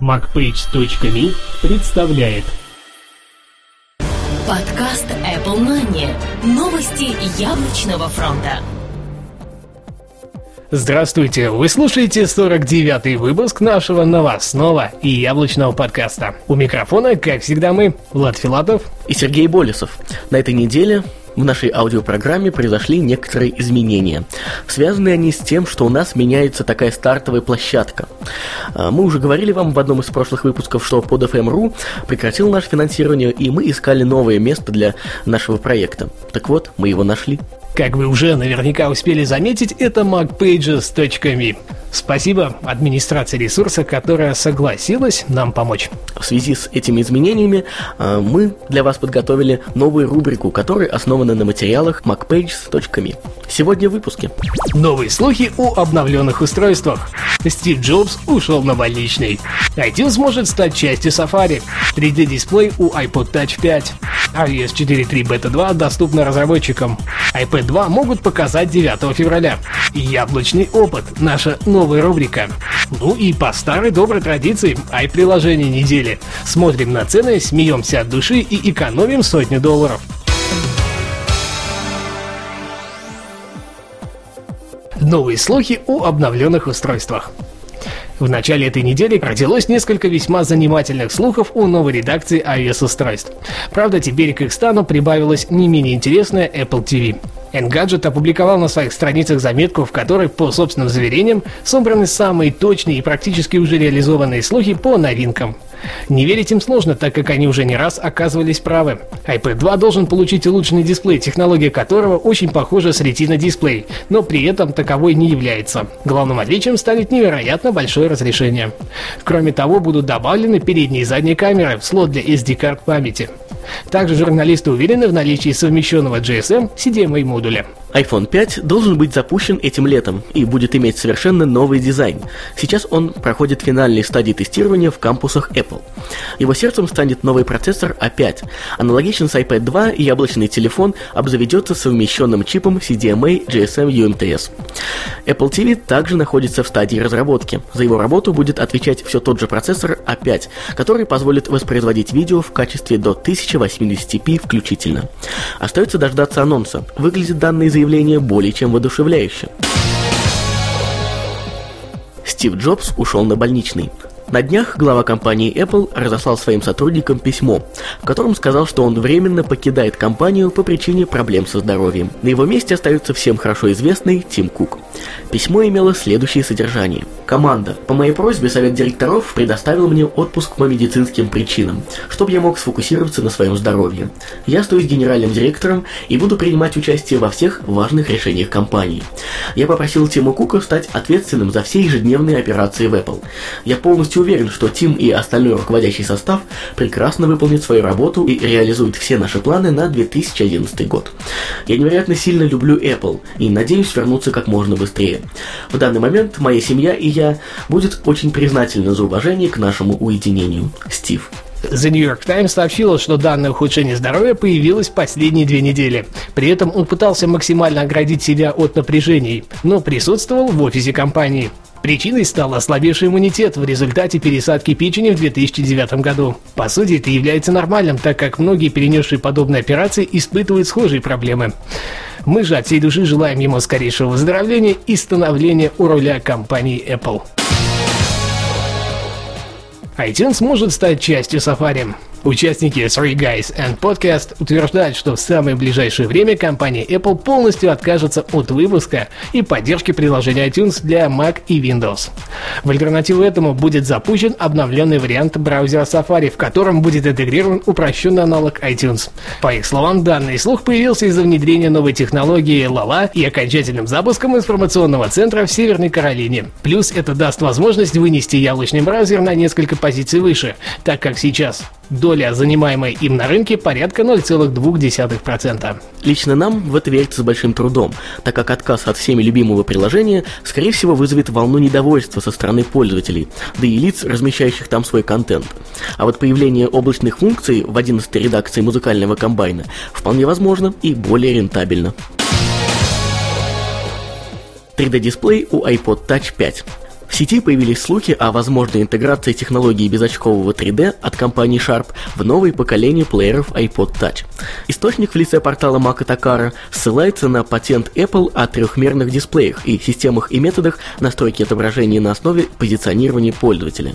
MacPage.me представляет Подкаст Apple Money. Новости яблочного фронта. Здравствуйте, вы слушаете 49-й выпуск нашего новостного и яблочного подкаста. У микрофона, как всегда, мы, Влад Филатов и Сергей Болесов. На этой неделе в нашей аудиопрограмме произошли некоторые изменения. Связаны они с тем, что у нас меняется такая стартовая площадка. А, мы уже говорили вам в одном из прошлых выпусков, что под FM.ru прекратил наше финансирование, и мы искали новое место для нашего проекта. Так вот, мы его нашли. Как вы уже наверняка успели заметить, это macpages.me. Спасибо администрации ресурса, которая согласилась нам помочь. В связи с этими изменениями э, мы для вас подготовили новую рубрику, которая основана на материалах macpages.me. Сегодня в выпуске. Новые слухи о обновленных устройствах. Стив Джобс ушел на больничный. iTunes может стать частью Safari. 3D-дисплей у iPod Touch 5. iOS 4.3 Beta 2 доступна разработчикам. iPad 2 могут показать 9 февраля. Яблочный опыт – наша новая рубрика. Ну и по старой доброй традиции, ай-приложение недели. Смотрим на цены, смеемся от души и экономим сотни долларов. Новые слухи о обновленных устройствах. В начале этой недели родилось несколько весьма занимательных слухов о новой редакции iOS-устройств. Правда, теперь к их стану прибавилась не менее интересная Apple TV. Engadget опубликовал на своих страницах заметку, в которой, по собственным заверениям, собраны самые точные и практически уже реализованные слухи по новинкам. Не верить им сложно, так как они уже не раз оказывались правы. iPad 2 должен получить улучшенный дисплей, технология которого очень похожа с Retina дисплей, но при этом таковой не является. Главным отличием станет невероятно большое разрешение. Кроме того, будут добавлены передние и задние камеры в слот для SD-карт памяти. Также журналисты уверены в наличии совмещенного GSM CDMA модуля iPhone 5 должен быть запущен этим летом и будет иметь совершенно новый дизайн. Сейчас он проходит финальные стадии тестирования в кампусах Apple. Его сердцем станет новый процессор A5. Аналогично с iPad 2 и яблочный телефон обзаведется совмещенным чипом CDMA GSM UMTS. Apple TV также находится в стадии разработки. За его работу будет отвечать все тот же процессор A5, который позволит воспроизводить видео в качестве до 1080p включительно. Остается дождаться анонса. Выглядит заявление заявление более чем воодушевляюще. Стив Джобс ушел на больничный. На днях глава компании Apple разослал своим сотрудникам письмо, в котором сказал, что он временно покидает компанию по причине проблем со здоровьем. На его месте остается всем хорошо известный Тим Кук. Письмо имело следующее содержание. Команда. По моей просьбе совет директоров предоставил мне отпуск по медицинским причинам, чтобы я мог сфокусироваться на своем здоровье. Я остаюсь генеральным директором и буду принимать участие во всех важных решениях компании. Я попросил Тима Кука стать ответственным за все ежедневные операции в Apple. Я полностью уверен, что Тим и остальной руководящий состав прекрасно выполнят свою работу и реализуют все наши планы на 2011 год. Я невероятно сильно люблю Apple и надеюсь вернуться как можно быстрее. В данный момент моя семья и я будет очень признательна за уважение к нашему уединению. Стив. The New York Times сообщила, что данное ухудшение здоровья появилось последние две недели. При этом он пытался максимально оградить себя от напряжений, но присутствовал в офисе компании. Причиной стал ослабевший иммунитет в результате пересадки печени в 2009 году. По сути, это является нормальным, так как многие перенесшие подобные операции испытывают схожие проблемы. Мы же от всей души желаем ему скорейшего выздоровления и становления у руля компании Apple. iTunes может стать частью Safari. Участники Three Guys and Podcast утверждают, что в самое ближайшее время компания Apple полностью откажется от выпуска и поддержки приложения iTunes для Mac и Windows. В альтернативу этому будет запущен обновленный вариант браузера Safari, в котором будет интегрирован упрощенный аналог iTunes. По их словам, данный слух появился из-за внедрения новой технологии Lala и окончательным запуском информационного центра в Северной Каролине. Плюс это даст возможность вынести яблочный браузер на несколько позиций выше, так как сейчас Доля, занимаемая им на рынке, порядка 0,2%. Лично нам в это верится с большим трудом, так как отказ от всеми любимого приложения, скорее всего, вызовет волну недовольства со стороны пользователей, да и лиц, размещающих там свой контент. А вот появление облачных функций в 11 редакции музыкального комбайна вполне возможно и более рентабельно. 3D-дисплей у iPod Touch 5. В сети появились слухи о возможной интеграции технологии безочкового 3D от компании Sharp в новое поколение плееров iPod Touch. Источник в лице портала Мака Такара ссылается на патент Apple о трехмерных дисплеях и системах и методах настройки отображения на основе позиционирования пользователя.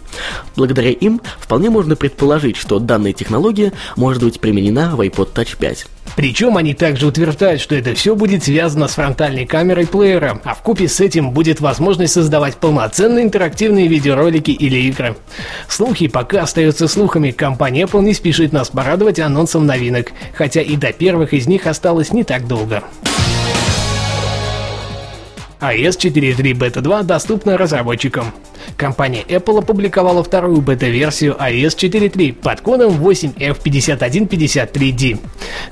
Благодаря им вполне можно предположить, что данная технология может быть применена в iPod Touch 5. Причем они также утверждают, что это все будет связано с фронтальной камерой плеера, а в купе с этим будет возможность создавать полноценные интерактивные видеоролики или игры. Слухи пока остаются слухами, компания Apple не спешит нас порадовать анонсом новинок, хотя и до первых из них осталось не так долго iOS 4.3 Beta 2 доступна разработчикам. Компания Apple опубликовала вторую бета-версию iOS 4.3 под кодом 8F5153D.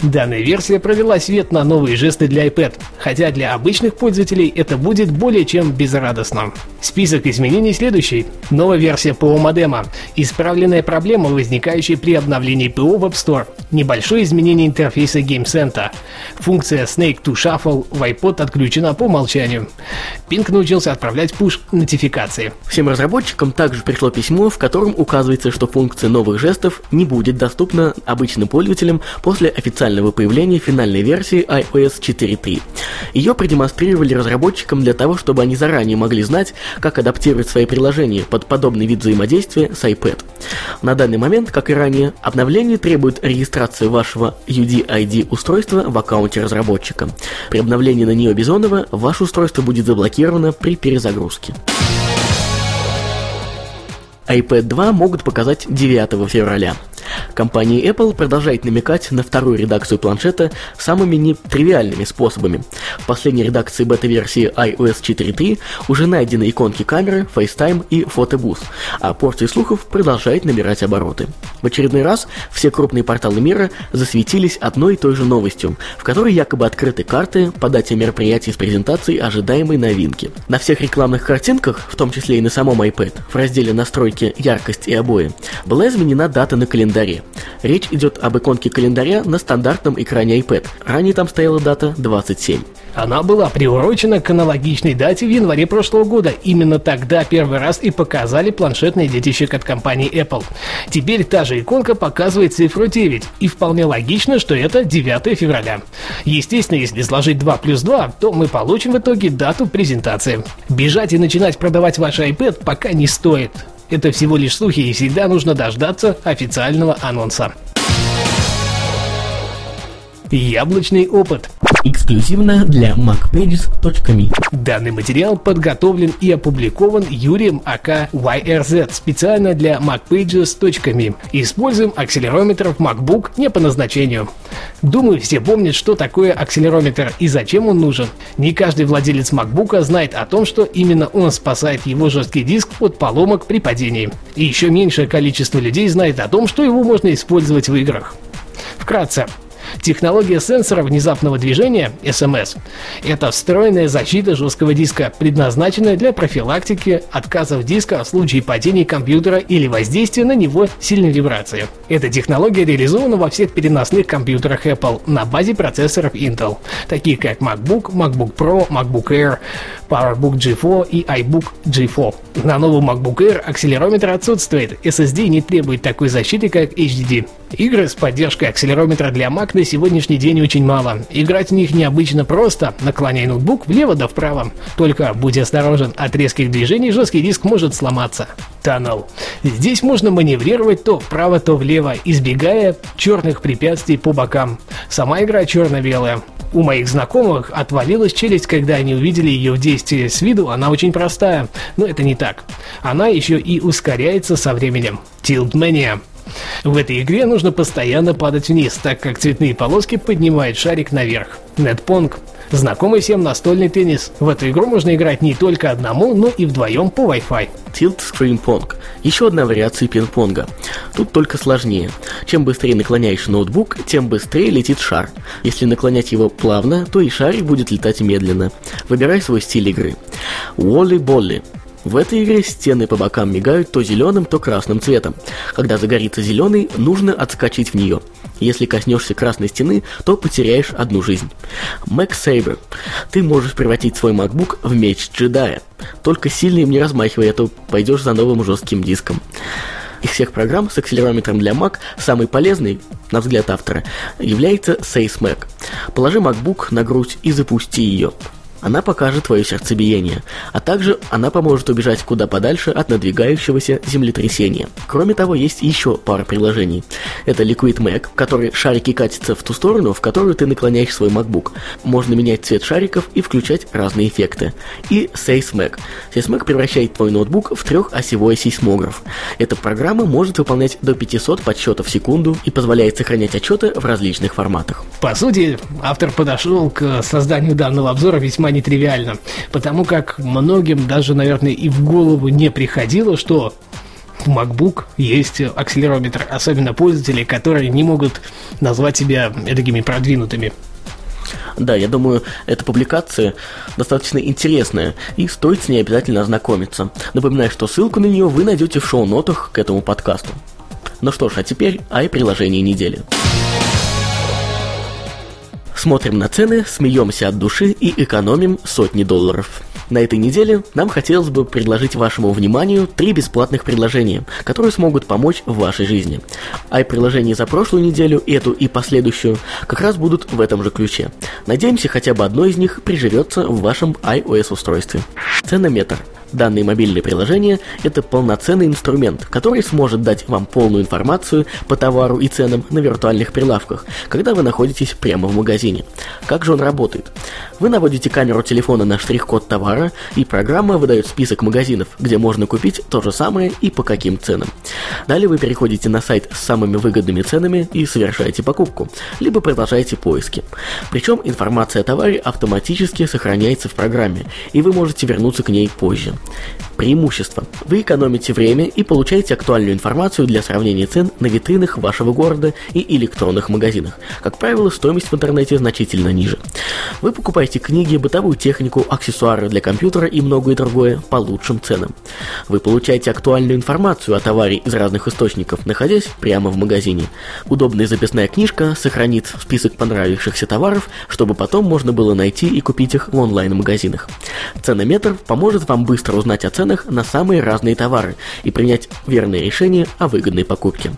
Данная версия провела свет на новые жесты для iPad, хотя для обычных пользователей это будет более чем безрадостно. Список изменений следующий. Новая версия ПО модема. Исправленная проблема, возникающая при обновлении ПО в App Store. Небольшое изменение интерфейса Game Center. Функция Snake to Shuffle в iPod отключена по умолчанию. Pink научился отправлять push-нотификации. Всем разработчикам также пришло письмо, в котором указывается, что функция новых жестов не будет доступна обычным пользователям после официального появления финальной версии iOS 4.3. Ее продемонстрировали разработчикам для того, чтобы они заранее могли знать, как адаптировать свои приложения под подобный вид взаимодействия с iPad. На данный момент, как и ранее, обновление требует регистрации вашего UDID устройства в аккаунте разработчика. При обновлении на нее Бизонова ваше устройство будет заблокировано при перезагрузке iPad 2 могут показать 9 февраля. Компания Apple продолжает намекать на вторую редакцию планшета самыми нетривиальными способами. В последней редакции бета-версии iOS 4.3 уже найдены иконки камеры, FaceTime и фотобус, а порции слухов продолжает набирать обороты. В очередной раз все крупные порталы мира засветились одной и той же новостью, в которой якобы открыты карты по дате мероприятий с презентацией ожидаемой новинки. На всех рекламных картинках, в том числе и на самом iPad, в разделе настройки яркость и обои, была изменена дата на календаре. Речь идет об иконке календаря на стандартном экране iPad. Ранее там стояла дата 27. Она была приурочена к аналогичной дате в январе прошлого года. Именно тогда первый раз и показали планшетный детище от компании Apple. Теперь та же иконка показывает цифру 9, и вполне логично, что это 9 февраля. Естественно, если сложить 2 плюс 2, то мы получим в итоге дату презентации. Бежать и начинать продавать ваш iPad пока не стоит. Это всего лишь слухи, и всегда нужно дождаться официального анонса. Яблочный опыт. Эксклюзивно для MacPages.me Данный материал подготовлен и опубликован Юрием АК YRZ специально для MacPages.me. Используем акселерометр в MacBook не по назначению. Думаю, все помнят, что такое акселерометр и зачем он нужен. Не каждый владелец MacBook знает о том, что именно он спасает его жесткий диск от поломок при падении. И еще меньшее количество людей знает о том, что его можно использовать в играх. Вкратце, Технология сенсора внезапного движения SMS – это встроенная защита жесткого диска, предназначенная для профилактики отказов диска в случае падения компьютера или воздействия на него сильной вибрации. Эта технология реализована во всех переносных компьютерах Apple на базе процессоров Intel, таких как MacBook, MacBook Pro, MacBook Air, PowerBook G4 и iBook G4. На новом MacBook Air акселерометр отсутствует, SSD не требует такой защиты, как HDD. Игры с поддержкой акселерометра для Mac на сегодняшний день очень мало. Играть в них необычно просто, наклоняй ноутбук влево да вправо. Только будь осторожен, от резких движений жесткий диск может сломаться. Tunnel. Здесь можно маневрировать то вправо, то влево, избегая черных препятствий по бокам. Сама игра черно-белая. У моих знакомых отвалилась челюсть, когда они увидели ее в действии. С виду она очень простая, но это не так. Она еще и ускоряется со временем. Tiltmania. В этой игре нужно постоянно падать вниз, так как цветные полоски поднимают шарик наверх. Нетпонг. Знакомый всем настольный теннис. В эту игру можно играть не только одному, но и вдвоем по Wi-Fi. Tilt Screen Pong. Еще одна вариация пинг-понга. Тут только сложнее. Чем быстрее наклоняешь ноутбук, тем быстрее летит шар. Если наклонять его плавно, то и шарик будет летать медленно. Выбирай свой стиль игры. Волли-болли. В этой игре стены по бокам мигают то зеленым, то красным цветом. Когда загорится зеленый, нужно отскочить в нее. Если коснешься красной стены, то потеряешь одну жизнь. Mac Saber. Ты можешь превратить свой MacBook в меч джедая. Только сильно им не размахивай, а то пойдешь за новым жестким диском. Из всех программ с акселерометром для Mac самый полезный, на взгляд автора, является SaceMac. Положи MacBook на грудь и запусти ее. Она покажет твое сердцебиение, а также она поможет убежать куда подальше от надвигающегося землетрясения. Кроме того, есть еще пара приложений. Это Liquid Mac, который шарики катятся в ту сторону, в которую ты наклоняешь свой MacBook. Можно менять цвет шариков и включать разные эффекты. И SaceMac. SaceMac превращает твой ноутбук в трехосевой сейсмограф. Эта программа может выполнять до 500 подсчетов в секунду и позволяет сохранять отчеты в различных форматах. По сути, автор подошел к созданию данного обзора весьма весьма нетривиально, потому как многим даже, наверное, и в голову не приходило, что в MacBook есть акселерометр, особенно пользователи, которые не могут назвать себя такими продвинутыми. Да, я думаю, эта публикация достаточно интересная, и стоит с ней обязательно ознакомиться. Напоминаю, что ссылку на нее вы найдете в шоу-нотах к этому подкасту. Ну что ж, а теперь ай приложение недели. Смотрим на цены, смеемся от души и экономим сотни долларов. На этой неделе нам хотелось бы предложить вашему вниманию три бесплатных предложения, которые смогут помочь в вашей жизни. А приложения за прошлую неделю, эту и последующую, как раз будут в этом же ключе. Надеемся, хотя бы одно из них приживется в вашем iOS устройстве. Ценометр – Данное мобильное приложение – это полноценный инструмент, который сможет дать вам полную информацию по товару и ценам на виртуальных прилавках, когда вы находитесь прямо в магазине. Как же он работает? Вы наводите камеру телефона на штрих-код товара, и программа выдает список магазинов, где можно купить то же самое и по каким ценам. Далее вы переходите на сайт с самыми выгодными ценами и совершаете покупку, либо продолжаете поиски. Причем информация о товаре автоматически сохраняется в программе, и вы можете вернуться к ней позже. Преимущество. Вы экономите время и получаете актуальную информацию для сравнения цен на витринах вашего города и электронных магазинах. Как правило, стоимость в интернете значительно ниже. Вы покупаете книги, бытовую технику, аксессуары для компьютера и многое другое по лучшим ценам. Вы получаете актуальную информацию о товаре из разных источников, находясь прямо в магазине. Удобная записная книжка сохранит список понравившихся товаров, чтобы потом можно было найти и купить их в онлайн-магазинах. Ценометр поможет вам быстро узнать о ценах на самые разные товары и принять верное решение о выгодной покупке.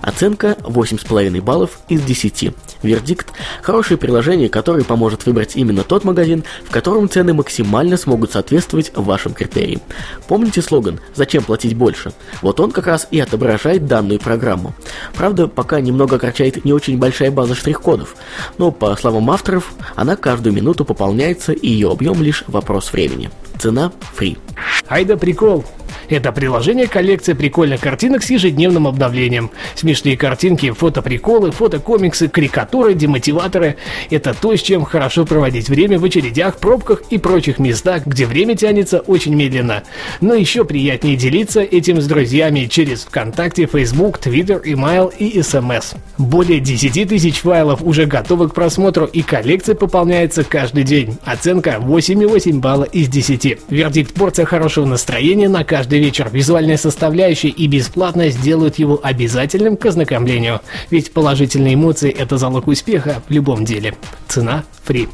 Оценка 8,5 баллов из 10. Вердикт – хорошее приложение, которое поможет выбрать именно тот магазин, в котором цены максимально смогут соответствовать вашим критериям. Помните слоган «Зачем платить больше?» Вот он как раз и отображает данную программу. Правда, пока немного огорчает не очень большая база штрих-кодов, но, по словам авторов, она каждую минуту пополняется и ее объем лишь вопрос времени. Цена – free. Ай да прикол. Это приложение коллекция прикольных картинок с ежедневным обновлением. Смешные картинки, фотоприколы, фотокомиксы, карикатуры, демотиваторы. Это то, с чем хорошо проводить время в очередях, пробках и прочих местах, где время тянется очень медленно. Но еще приятнее делиться этим с друзьями через ВКонтакте, Facebook, Twitter, email и SMS. Более 10 тысяч файлов уже готовы к просмотру и коллекция пополняется каждый день. Оценка 8,8 балла из 10. Вердикт порция хорошего настроения на каждый вечер. Визуальная составляющая и бесплатно сделают его обязательным к ознакомлению. Ведь положительные эмоции – это залог успеха в любом деле. Цена – free.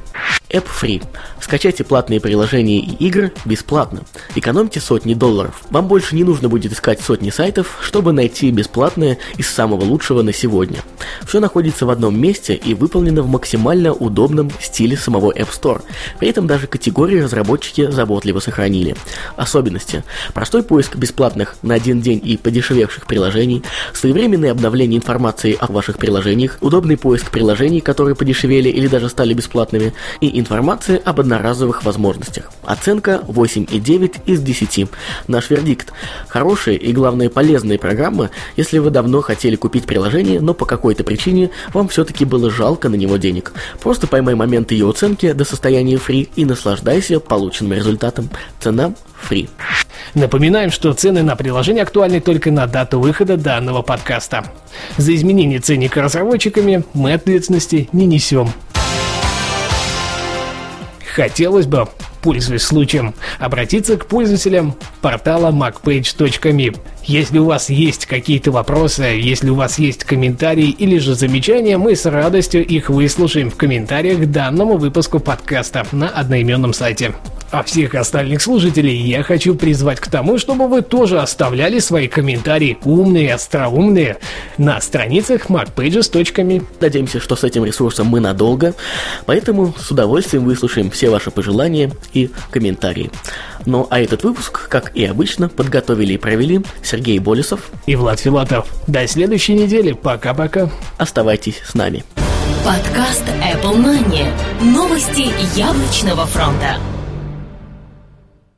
App Free. Скачайте платные приложения и игры бесплатно. Экономьте сотни долларов. Вам больше не нужно будет искать сотни сайтов, чтобы найти бесплатное из самого лучшего на сегодня. Все находится в одном месте и выполнено в максимально удобном стиле самого App Store. При этом даже категории разработчики заботливо сохранили. Особенности. Простой поиск бесплатных на один день и подешевевших приложений, своевременное обновление информации о ваших приложениях, удобный поиск приложений, которые подешевели или даже стали бесплатными, и информация об одноразовых возможностях. Оценка 8,9 из 10. Наш вердикт. Хорошая и, главное, полезная программа, если вы давно хотели купить приложение, но по какой-то причине вам все-таки было жалко на него денег. Просто поймай момент ее оценки до состояния free и наслаждайся полученным результатом. Цена free. Напоминаем, что цены на приложение актуальны только на дату выхода данного подкаста. За изменение ценника разработчиками мы ответственности не несем. Хотелось бы, пользуясь случаем, обратиться к пользователям портала macpage.me Если у вас есть какие-то вопросы, если у вас есть комментарии или же замечания, мы с радостью их выслушаем в комментариях к данному выпуску подкаста на одноименном сайте. А всех остальных слушателей я хочу призвать к тому, чтобы вы тоже оставляли свои комментарии умные, остроумные на страницах macpages.me. Надеемся, что с этим ресурсом мы надолго, поэтому с удовольствием выслушаем все ваши пожелания и комментарии. Ну а этот выпуск, как и обычно, подготовили и провели Сергей Болесов и Влад Филатов. До следующей недели. Пока-пока. Оставайтесь с нами. Подкаст Apple Money. Новости яблочного фронта.